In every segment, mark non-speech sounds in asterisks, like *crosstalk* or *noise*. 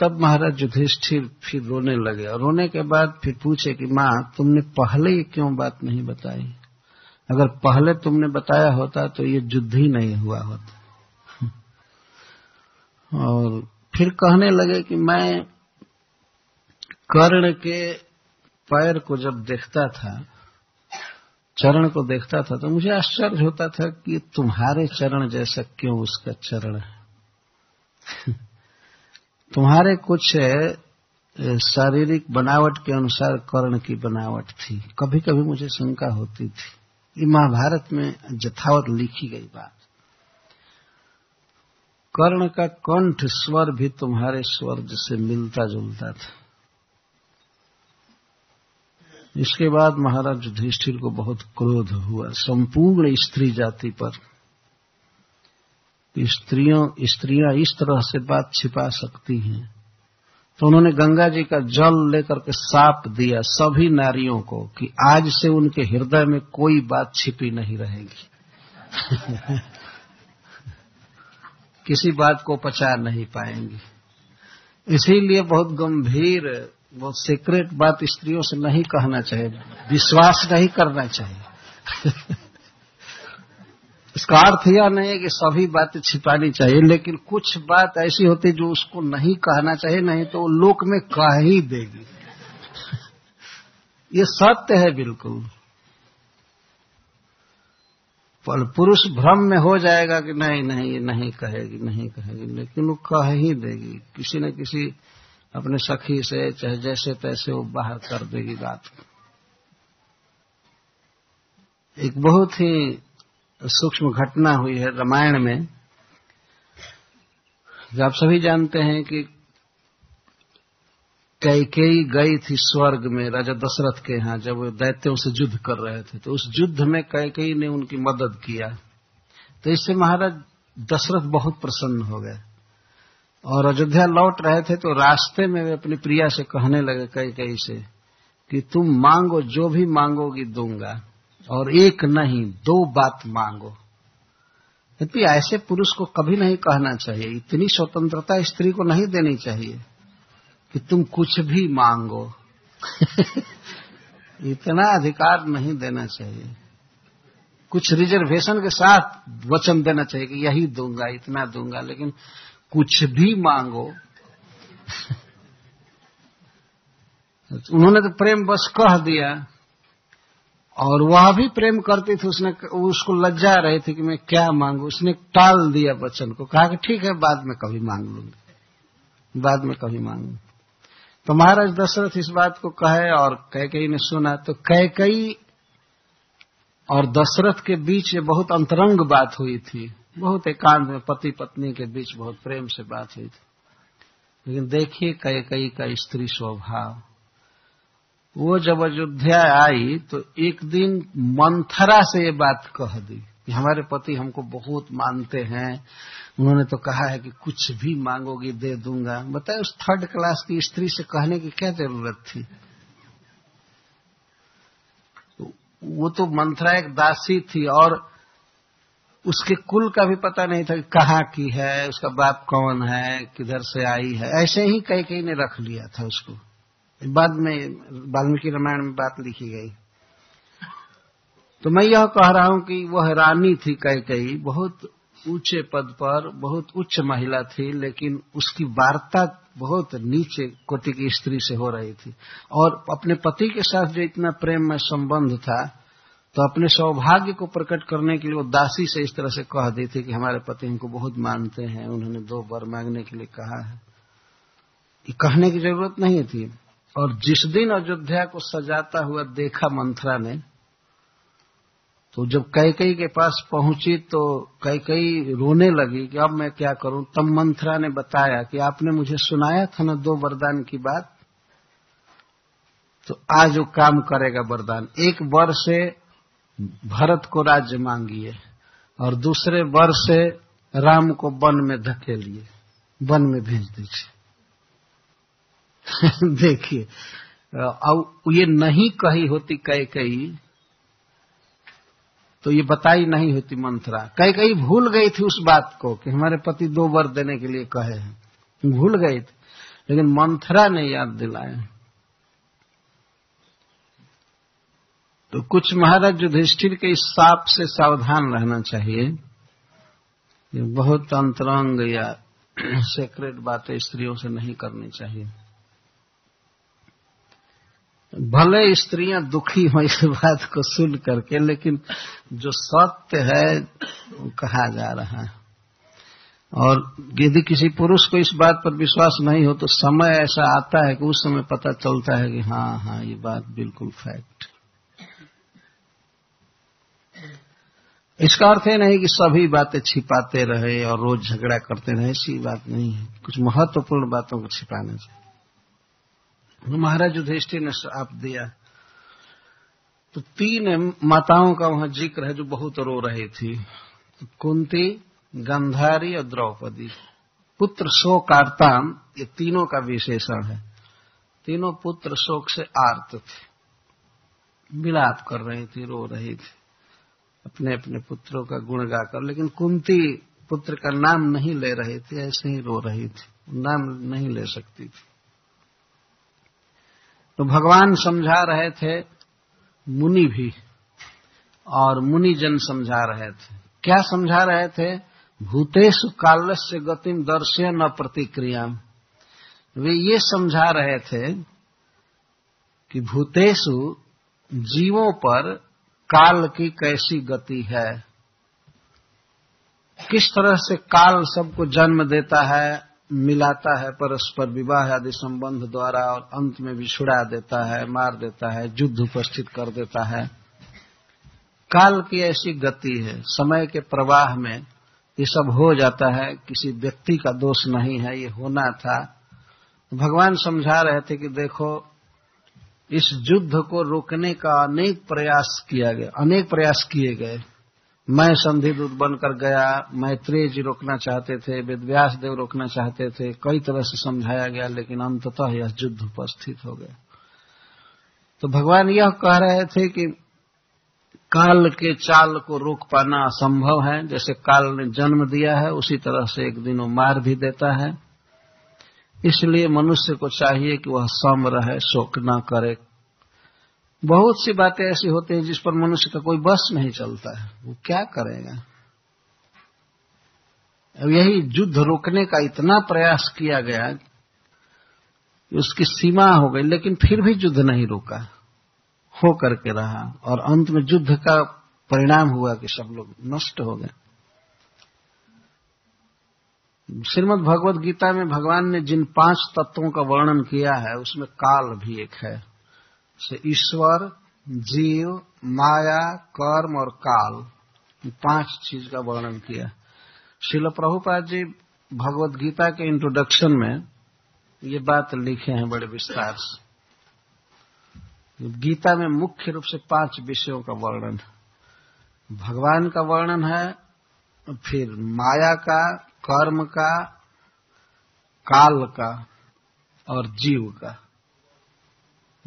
तब महाराज युधिष्ठिर फिर रोने लगे और रोने के बाद फिर पूछे कि माँ, तुमने पहले ही क्यों बात नहीं बताई? अगर पहले तुमने बताया होता तो ये युद्ध ही नहीं हुआ होता। *laughs* और फिर कहने लगे कि मैं कर्ण के पैर को जब देखता था, चरण को देखता था तो मुझे आश्चर्य होता था कि तुम्हारे चरण जैसा क्यों उसका चरण है? *laughs* तुम्हारे कुछ शारीरिक बनावट के अनुसार कर्ण की बनावट थी। कभी कभी मुझे शंका होती थी। ये महाभारत में जथावत लिखी गई बात। कर्ण का कंठ स्वर भी तुम्हारे स्वर से मिलता जुलता था। इसके बाद महाराज युधिष्ठिर को बहुत क्रोध हुआ। संपूर्ण स्त्री जाति पर स्त्रियों, स्त्रियाँ इस तरह से बात छिपा सकती हैं। तो उन्होंने गंगा जी का जल लेकर के साप दिया सभी नारियों को कि आज से उनके हृदय में कोई बात छिपी नहीं रहेगी। *laughs* किसी बात को पचा नहीं पाएँगी। इसीलिए बहुत गंभीर, बहुत सीक्रेट बात स्त्रियों से नहीं कहना चाहिए, विश्वास नहीं करना चाहिए। *laughs* इसका अर्थ यह नहीं है कि सभी बातें छिपानी चाहिए, लेकिन कुछ बात ऐसी होती जो उसको नहीं कहना चाहिए, नहीं तो वो लोक में कह ही देगी। *laughs* ये सत्य है बिल्कुल। पर पुरुष भ्रम में हो जाएगा कि नहीं नहीं, ये नहीं कहेगी नहीं कहेगी, लेकिन वो कह ही देगी। किसी न किसी अपने सखी से, चाहे जैसे तैसे वो बाहर कर देगी बात एक बहुत ही सूक्ष्म घटना हुई है रामायण में आप सभी जानते हैं कि कैकेयी गई थी स्वर्ग में राजा दशरथ के यहाँ, जब वो दैत्यों से युद्ध कर रहे थे तो उस युद्ध में कैकेयी ने उनकी मदद किया। तो इससे महाराज दशरथ बहुत प्रसन्न हो गए। और अयोध्या लौट रहे थे तो रास्ते में वे अपनी प्रिया से कहने लगे कैकेयी से कि तुम मांगो, जो भी मांगोगी दूँगा। और एक नहीं, दो बात मांगो। यदि ऐसे पुरुष को कभी नहीं कहना चाहिए। इतनी स्वतंत्रता स्त्री को नहीं देनी चाहिए कि तुम कुछ भी मांगो। *laughs* इतना अधिकार नहीं देना चाहिए। कुछ रिजर्वेशन के साथ वचन देना चाहिए कि यही दूँगा, इतना दूँगा, लेकिन कुछ भी मांगो। *laughs* उन्होंने तो प्रेम बस कह दिया। और वह भी प्रेम करती थी, उसने उसको लज्जा रही थी कि मैं क्या मांगू। उसने टाल दिया बच्चन को। कहा कि ठीक है, बाद में कभी मांग लूँगी। बाद में कभी मांगू तो महाराज दशरथ इस बात को कहे और कैकई ने सुना तो कैकई और दशरथ के बीच ये बहुत अंतरंग बात हुई थी। बहुत एकांत में पति पत्नी के बीच बहुत प्रेम से बात हुई थी। लेकिन देखिए कैकई का स्त्री स्वभाव। वो जब अयोध्या आई तो एक दिन मंथरा से ये बात कह दी कि हमारे पति हमको बहुत मानते हैं। उन्होंने तो कहा है कि कुछ भी मांगोगी दे दूँगा। बताए उस थर्ड क्लास की स्त्री से कहने की क्या ज़रूरत थी? वो तो मंथरा एक दासी थी और उसके कुल का भी पता नहीं था कि कहाँ की है, उसका बाप कौन है, किधर से आई है। ऐसे ही कई कई ने रख लिया था उसको। बाद में वाल्मीकि रामायण में बात लिखी गई। तो मैं यह कह रहा हूँ कि वह रानी थी कई कई बहुत ऊँचे पद पर, बहुत उच्च महिला थी, लेकिन उसकी वार्ता बहुत नीचे कोटि की स्त्री से हो रही थी। और अपने पति के साथ जो इतना प्रेम में संबंध था तो अपने सौभाग्य को प्रकट करने के लिए वो दासी से इस तरह से कह दी थी कि हमारे पति हमको बहुत मानते हैं, उन्होंने दो बार मांगने के लिए कहा है। ये कहने की ज़रूरत नहीं थी। और जिस दिन अयोध्या को सजाता हुआ देखा मंथरा ने तो जब कैकई के पास पहुँची तो कैकई रोने लगी कि अब मैं क्या करूँ? तब मंथरा ने बताया कि आपने मुझे सुनाया था ना दो वरदान की बात। तो आज वो काम करेगा वरदान। एक वर से भरत को राज्य मांगिए और दूसरे वर से राम को वन में धकेलिए, वन में भेज दीजिए। *laughs* देखिए अब ये नहीं कही होती कई कई तो ये बताई नहीं होती मंत्रा। कई कई भूल गई थी उस बात को कि हमारे पति दो वर देने के लिए कहे हैं। भूल गई थी, लेकिन मंथरा ने याद दिलाया। तो कुछ महाराज युधिष्ठिर के इस साप से सावधान रहना चाहिए। ये बहुत अंतरंग या *clears throat* सेक्रेट बातें स्त्रियों से नहीं करनी चाहिए। भले स्त्रियाँ दुखी हो इस बात को सुन करके, लेकिन जो सत्य है, वो कहा जा रहा है। और यदि किसी पुरुष को इस बात पर विश्वास नहीं हो तो समय ऐसा आता है कि उस समय पता चलता है कि हाँ हाँ ये बात बिल्कुल फैक्ट इसका अर्थ है नहीं कि सभी बातें छिपाते रहे और रोज झगड़ा करते रहे, ऐसी बात नहीं है। कुछ महत्वपूर्ण बातों को छिपाना चाहिए। महाराज युधिष्ठिर ने आप दिया। तो तीन माताओं का वहाँ ज़िक्र है जो बहुत रो रही थी। कुंती, गंधारी और द्रौपदी। पुत्र शोक आर्ताम, ये तीनों का विशेषण है। तीनों पुत्र शोक से आर्त थे। विलाप कर रही थी, रो रही थी। अपने अपने पुत्रों का गुण गाकर। लेकिन कुंती पुत्र का नाम नहीं ले रही थी, ऐसे ही रो रही थी। नाम नहीं ले सकती थी। तो भगवान समझा रहे थे मुनि भी, और मुनि जन समझा रहे थे। क्या समझा रहे थे? भूतेश कालस्य गतिम दर्श्य न प्रतिक्रिया वे ये समझा रहे थे कि भूतेशु जीवों पर काल की कैसी गति है। किस तरह से काल सबको जन्म देता है मिलाता है, परस्पर विवाह आदि संबंध द्वारा और अंत में भी छुड़ा देता है, मार देता है, युद्ध उपस्थित कर देता है। काल की ऐसी गति है, समय के प्रवाह में ये सब हो जाता है, किसी व्यक्ति का दोष नहीं है, ये होना था। भगवान समझा रहे थे कि देखो, इस युद्ध को रोकने का अनेक प्रयास किया गया, अनेक प्रयास किए गए। मैं संधि दूत बनकर गया, मैत्रेय जी रोकना चाहते थे, वेदव्यास देव रोकना चाहते थे, कई तरह से समझाया गया, लेकिन अंततः यह युद्ध उपस्थित हो गया। तो भगवान यह कह रहे थे कि काल के चाल को रोक पाना असंभव है, जैसे काल ने जन्म दिया है, उसी तरह से एक दिन वो मार भी देता है। इसलिए मनुष्य को चाहिए कि वह सम रहे शोक न करे बहुत सी बातें ऐसी होती हैं जिस पर मनुष्य का कोई बस नहीं चलता है। वो क्या करेगा? अब यही युद्ध रोकने का इतना प्रयास किया गया उसकी सीमा हो गई, लेकिन फिर भी युद्ध नहीं रुका। हो करके रहा और अंत में युद्ध का परिणाम हुआ कि सब लोग नष्ट हो गए। श्रीमद भगवत गीता में भगवान ने जिन पाँच तत्वों का वर्णन किया है, उसमें काल भी एक है। से ईश्वर, जीव, माया, कर्म और काल पाँच चीज़ का वर्णन किया। शिल प्रभुपाद जी भगवत गीता के इंट्रोडक्शन में ये बात लिखे हैं बड़े विस्तार से। गीता में मुख्य रूप से पाँच विषयों का वर्णन। भगवान का वर्णन है, फिर माया का, कर्म का, काल का और जीव का।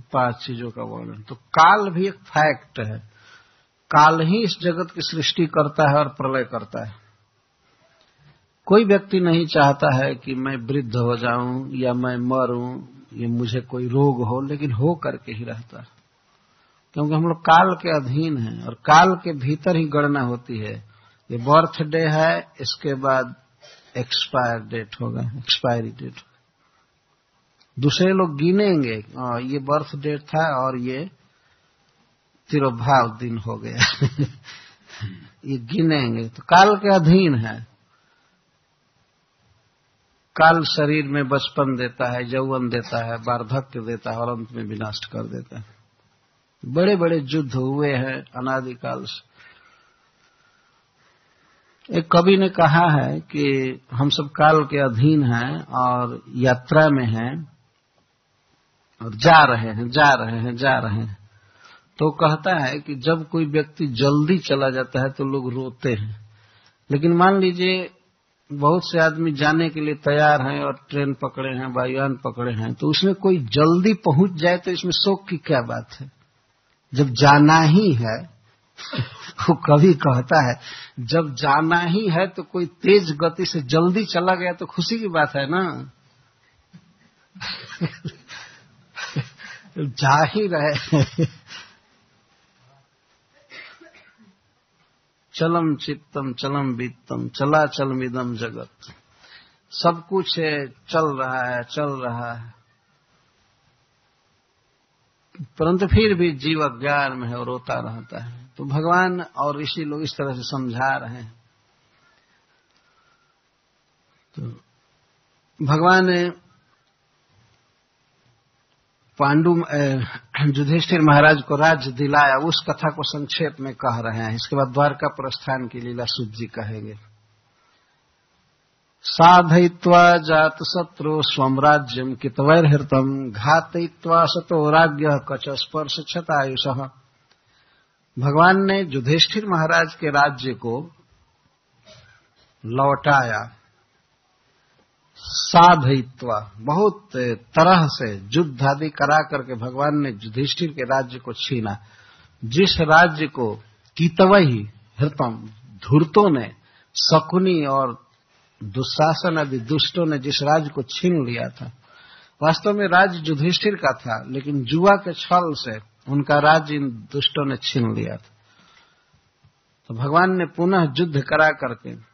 पाँच चीज़ों का वर्णन। तो काल भी एक फैक्ट है। काल ही इस जगत की सृष्टि करता है और प्रलय करता है। कोई व्यक्ति नहीं चाहता है कि मैं वृद्ध हो जाऊँ या मैं मरूं, या मुझे कोई रोग हो, लेकिन हो करके ही रहता है। क्योंकि हम लोग काल के अधीन हैं और काल के भीतर ही गणना होती है। ये बर्थडे है, इसके बाद एक्सपायर डेट होगा एक्सपायरी डेट दूसरे लोग गिनेंगे। ये बर्थ डेट था और ये तिरुभाव दिन हो गया। *laughs* ये गिनेंगे। तो काल के अधीन है। काल शरीर में बचपन देता है, यौवन देता है वार्धक्य देता है और अंत में विनाश कर देता है। बड़े बड़े युद्ध हुए हैं अनादिकाल से। एक कवि ने कहा है कि हम सब काल के अधीन हैं और यात्रा में हैं। और जा रहे हैं, जा रहे हैं, जा रहे हैं। तो कहता है कि जब कोई व्यक्ति जल्दी चला जाता है तो लोग रोते हैं। लेकिन मान लीजिए, बहुत से आदमी जाने के लिए तैयार हैं और ट्रेन पकड़े हैं, वायुयान पकड़े हैं तो उसमें कोई जल्दी पहुँच जाए तो इसमें शोक की क्या बात है? जब जाना ही है, *laughs* वो कभी कहता है, जब जाना ही है तो कोई तेज गति से जल्दी चला गया तो खुशी की बात है ना? *laughs* जा ही रहे चलम चित्तम, चलम वित्तम चला चलमिदम जगत। सब कुछ है, चल रहा है, चल रहा है। परंतु फिर भी जीव अज्ञान में है और रोता रहता है। तो भगवान और ऋषि लोग इस तरह से समझा रहे हैं। तो भगवान ने पांडु युधिष्ठिर महाराज को राज्य दिलाया, उस कथा को संक्षेप में कह रहे हैं। इसके बाद द्वारका प्रस्थान की लीला सुध जी कहेंगे। साधयित्वा जात शत्रु स्वम राज्यम कितवैर्हृतम घातयित्वा सतो राज्य कच स्पर्श छतायुष भगवान ने युधिष्ठिर महाराज के राज्य को लौटाया। साधयित्वा, बहुत तरह से युद्ध आदि करा करके भगवान ने युधिष्ठिर के राज्य को छीना। जिस राज्य को कितवही हृतम धूर्तों ने, शकुनी और दुशासन आदि दुष्टों ने जिस राज्य को छीन लिया था, वास्तव में राज्य युधिष्ठिर का था, लेकिन जुआ के छल से उनका राज्य इन दुष्टों ने छीन लिया था। तो भगवान ने पुनः युद्ध करा करके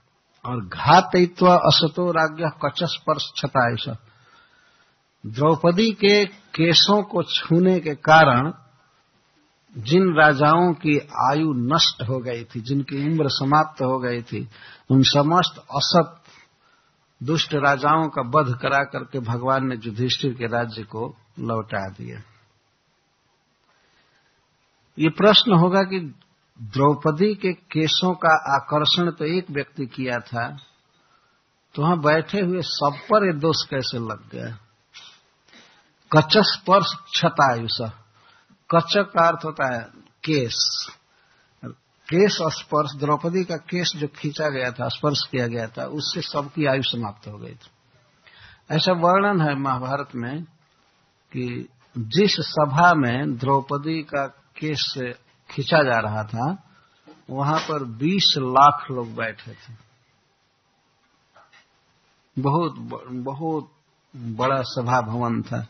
और घातयित्व असतो राज्य कचस पर छताइश द्रौपदी के केशों को छूने के कारण जिन राजाओं की आयु नष्ट हो गई थी, जिनकी उम्र समाप्त हो गई थी, उन समस्त असत दुष्ट राजाओं का वध करा करके भगवान ने युधिष्ठिर के राज्य को लौटा दिया। ये प्रश्न होगा कि द्रौपदी के केशों का आकर्षण तो एक व्यक्ति किया था तो वहाँ बैठे हुए सब पर ये दोष कैसे लग गया? कच स्पर्श क्षतायुष कच का अर्थ होता है केस केस स्पर्श, द्रौपदी का केस जो खींचा गया था, स्पर्श किया गया था, उससे सबकी आयु समाप्त हो गई थी। ऐसा वर्णन है महाभारत में कि जिस सभा में द्रौपदी का केस खींचा जा रहा था, वहाँ पर 20 लाख लोग बैठे थे। बहुत बहुत बड़ा सभा भवन था।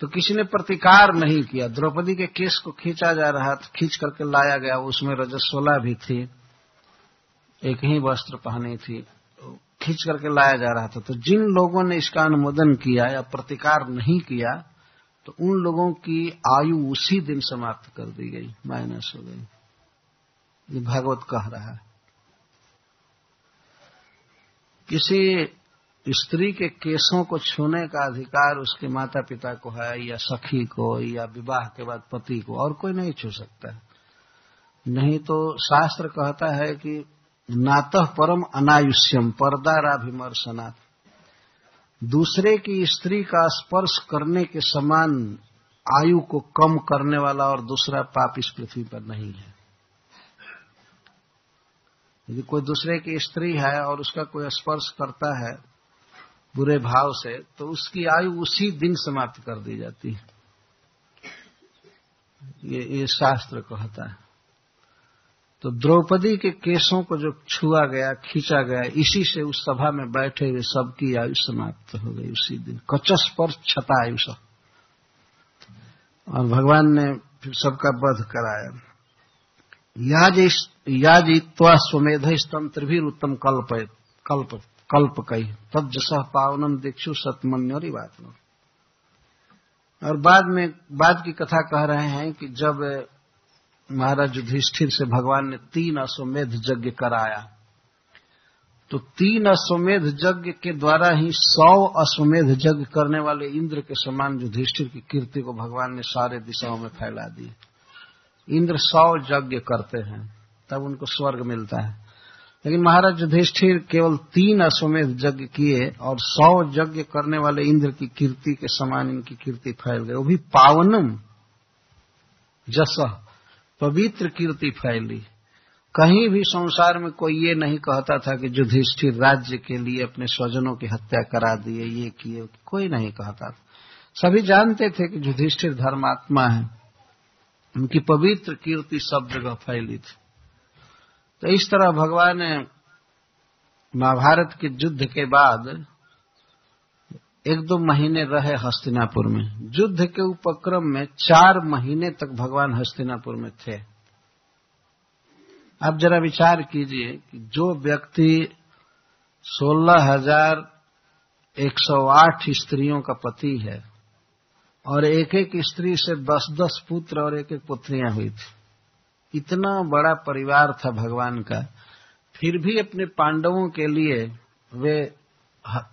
तो किसी ने प्रतिकार नहीं किया। द्रौपदी के केस को खींचा जा रहा था, खींच करके लाया गया। उसमें रजस्वला भी थी, एक ही वस्त्र पहनी थी, खींच करके लाया जा रहा था। तो जिन लोगों ने इसका अनुमोदन किया या प्रतिकार नहीं किया तो उन लोगों की आयु उसी दिन समाप्त कर दी गई माइनस हो गई। ये भागवत कह रहा है। किसी स्त्री के केसों को छूने का अधिकार उसके माता पिता को है, या सखी को, या विवाह के बाद पति को, और कोई नहीं छू सकता। है नहीं तो शास्त्र कहता है कि नातः परम अनायुष्यम पर्दाराभिमर्शनाथ दूसरे की स्त्री का स्पर्श करने के समान आयु को कम करने वाला और दूसरा पाप इस पृथ्वी पर नहीं है। यदि कोई दूसरे की स्त्री है और उसका कोई स्पर्श करता है बुरे भाव से तो उसकी आयु उसी दिन समाप्त कर दी जाती है। ये, ये शास्त्र कहता है। तो द्रौपदी के केसों को जो छुआ गया, खींचा गया, इसी से उस सभा में बैठे हुए सबकी आयु समाप्त हो गई उसी दिन। कचस पर छता आयु सब और भगवान ने फिर सबका वध कराया। याजित्वा स्वमेध स्तंत्र भी उत्तम कल्प कल्प कल्प कही। तब जस पावनम दीक्षु सतमन्योरी बात और बाद में, बाद की कथा कह रहे हैं कि जब महाराज युधिष्ठिर से भगवान ने तीन अश्वमेध यज्ञ कराया। तो तीन अश्वमेध यज्ञ के द्वारा ही सौ अश्वमेध यज्ञ करने वाले इंद्र के समान युधिष्ठिर की कीर्ति को भगवान ने सारे दिशाओं में फैला दी। इंद्र सौ यज्ञ करते हैं, तब उनको स्वर्ग मिलता है। लेकिन महाराज युधिष्ठिर केवल तीन अश्वमेध यज्ञ किए और सौ यज्ञ करने वाले इंद्र की कीर्ति के समान इनकी कीर्ति फैल गई। वो भी पावनम जस। पवित्र कीर्ति फैली। कहीं भी संसार में कोई ये नहीं कहता था कि युधिष्ठिर राज्य के लिए अपने स्वजनों की हत्या करा दिए, ये किए, कोई नहीं कहता था। सभी जानते थे कि युधिष्ठिर धर्मात्मा है। उनकी पवित्र कीर्ति सब जगह फैली थी। तो इस तरह भगवान ने महाभारत के युद्ध के बाद एक दो महीने रहे हस्तिनापुर में। युद्ध के उपक्रम में चार महीने तक भगवान हस्तिनापुर में थे। आप जरा विचार कीजिए कि जो व्यक्ति सोलह हज़ार एक सौ आठ स्त्रियों का पति है, और एक एक स्त्री से दस दस पुत्र और एक एक पुत्रियाँ हुई थी, इतना बड़ा परिवार था भगवान का, फिर भी अपने पांडवों के लिए वे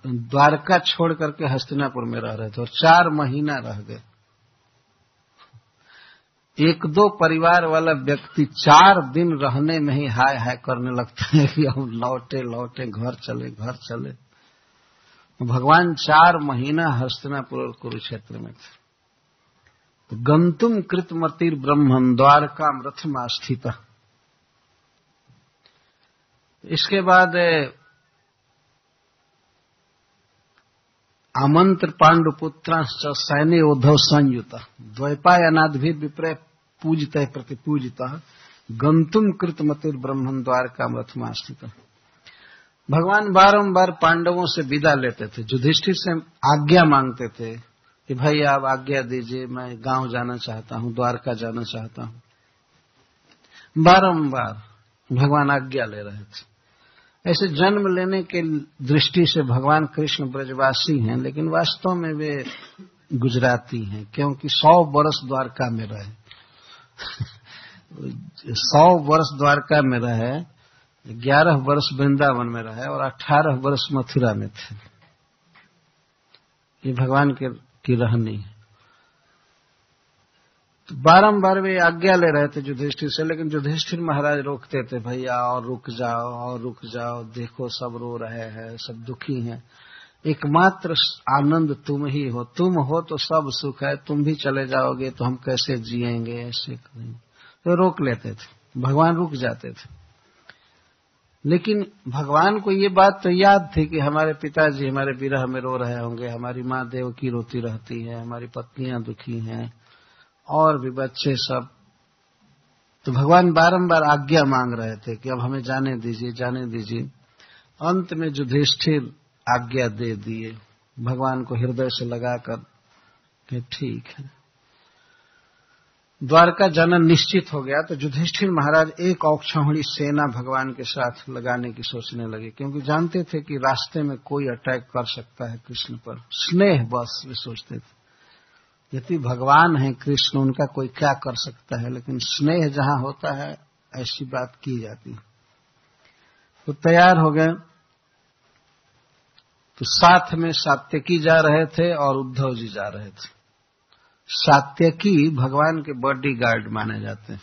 द्वारका छोड़ करके हस्तिनापुर में रह रहे थे और चार महीना रह गए। एक दो परिवार वाला व्यक्ति चार दिन रहने में ही हाय हाय करने लगता है कि हम लौटे लौटे, घर चले घर चले। भगवान चार महीना हस्तिनापुर और कुरुक्षेत्र में थे। तो गंतुम कृतमतिर ब्रह्मन द्वारका रथमा स्थित इसके बाद आमंत्र पांडुपुत्रांश सैन्य उद्धव संयुत। द्वैपायनाद भी विप्रय पूजित प्रति पूजित। गंतुम कृत कृतमतिर ब्रह्मन द्वारका रथमा स्थित भगवान बारंबार पांडवों से विदा लेते थे। युधिष्ठिर से आज्ञा मांगते थे कि, भाई, आप आज्ञा दीजिए, मैं गाँव जाना चाहता हूँ, द्वारका जाना चाहता हूँ। बारंबार भगवान आज्ञा ले रहे थे। ऐसे जन्म लेने के दृष्टि से भगवान कृष्ण ब्रजवासी हैं, लेकिन वास्तव में वे गुजराती हैं, क्योंकि सौ वर्ष द्वारका में रहे। सौ वर्ष द्वारका में रहे, ग्यारह वर्ष वृंदावन में रहे और अठारह वर्ष मथुरा में थे। ये भगवान के, की रहनी है। तो बारंबार वे आज्ञा ले रहे थे युधिष्ठिर से, लेकिन युधिष्ठिर महाराज रोकते थे, भैया, और रुक जाओ, और रुक जाओ, देखो सब रो रहे हैं, सब दुखी हैं। एकमात्र आनंद तुम ही हो, तुम हो तो सब सुख है, तुम भी चले जाओगे तो हम कैसे जिएँगे, ऐसे करेंगे तो रोक लेते थे, भगवान रुक जाते थे। लेकिन भगवान को ये बात तो याद थी कि हमारे पिताजी हमारे विरह में रो रहे होंगे, हमारी माँ देव की रोती रहती है, हमारी पत्नियाँ दुखी हैं और भी बच्चे सब। तो भगवान बारंबार आज्ञा मांग रहे थे कि अब हमें जाने दीजिए जाने दीजिए। अंत में युधिष्ठिर आज्ञा दे दिए। भगवान को हृदय से लगाकर कि ठीक है। द्वारका जाना निश्चित हो गया तो युधिष्ठिर महाराज एक औक्षौड़ी सेना भगवान के साथ लगाने की सोचने लगे, क्योंकि जानते थे कि रास्ते में कोई अटैक कर सकता है कृष्ण पर। स्नेह बस, वे सोचते थे। यदि भगवान है, कृष्ण, उनका कोई क्या कर सकता है? लेकिन स्नेह जहाँ होता है, ऐसी बात की जाती तो तैयार हो गए। तो साथ में सात्यकी जा रहे थे और उद्धव जी जा रहे थे। सात्यकी भगवान के बॉडी गार्ड माने जाते हैं।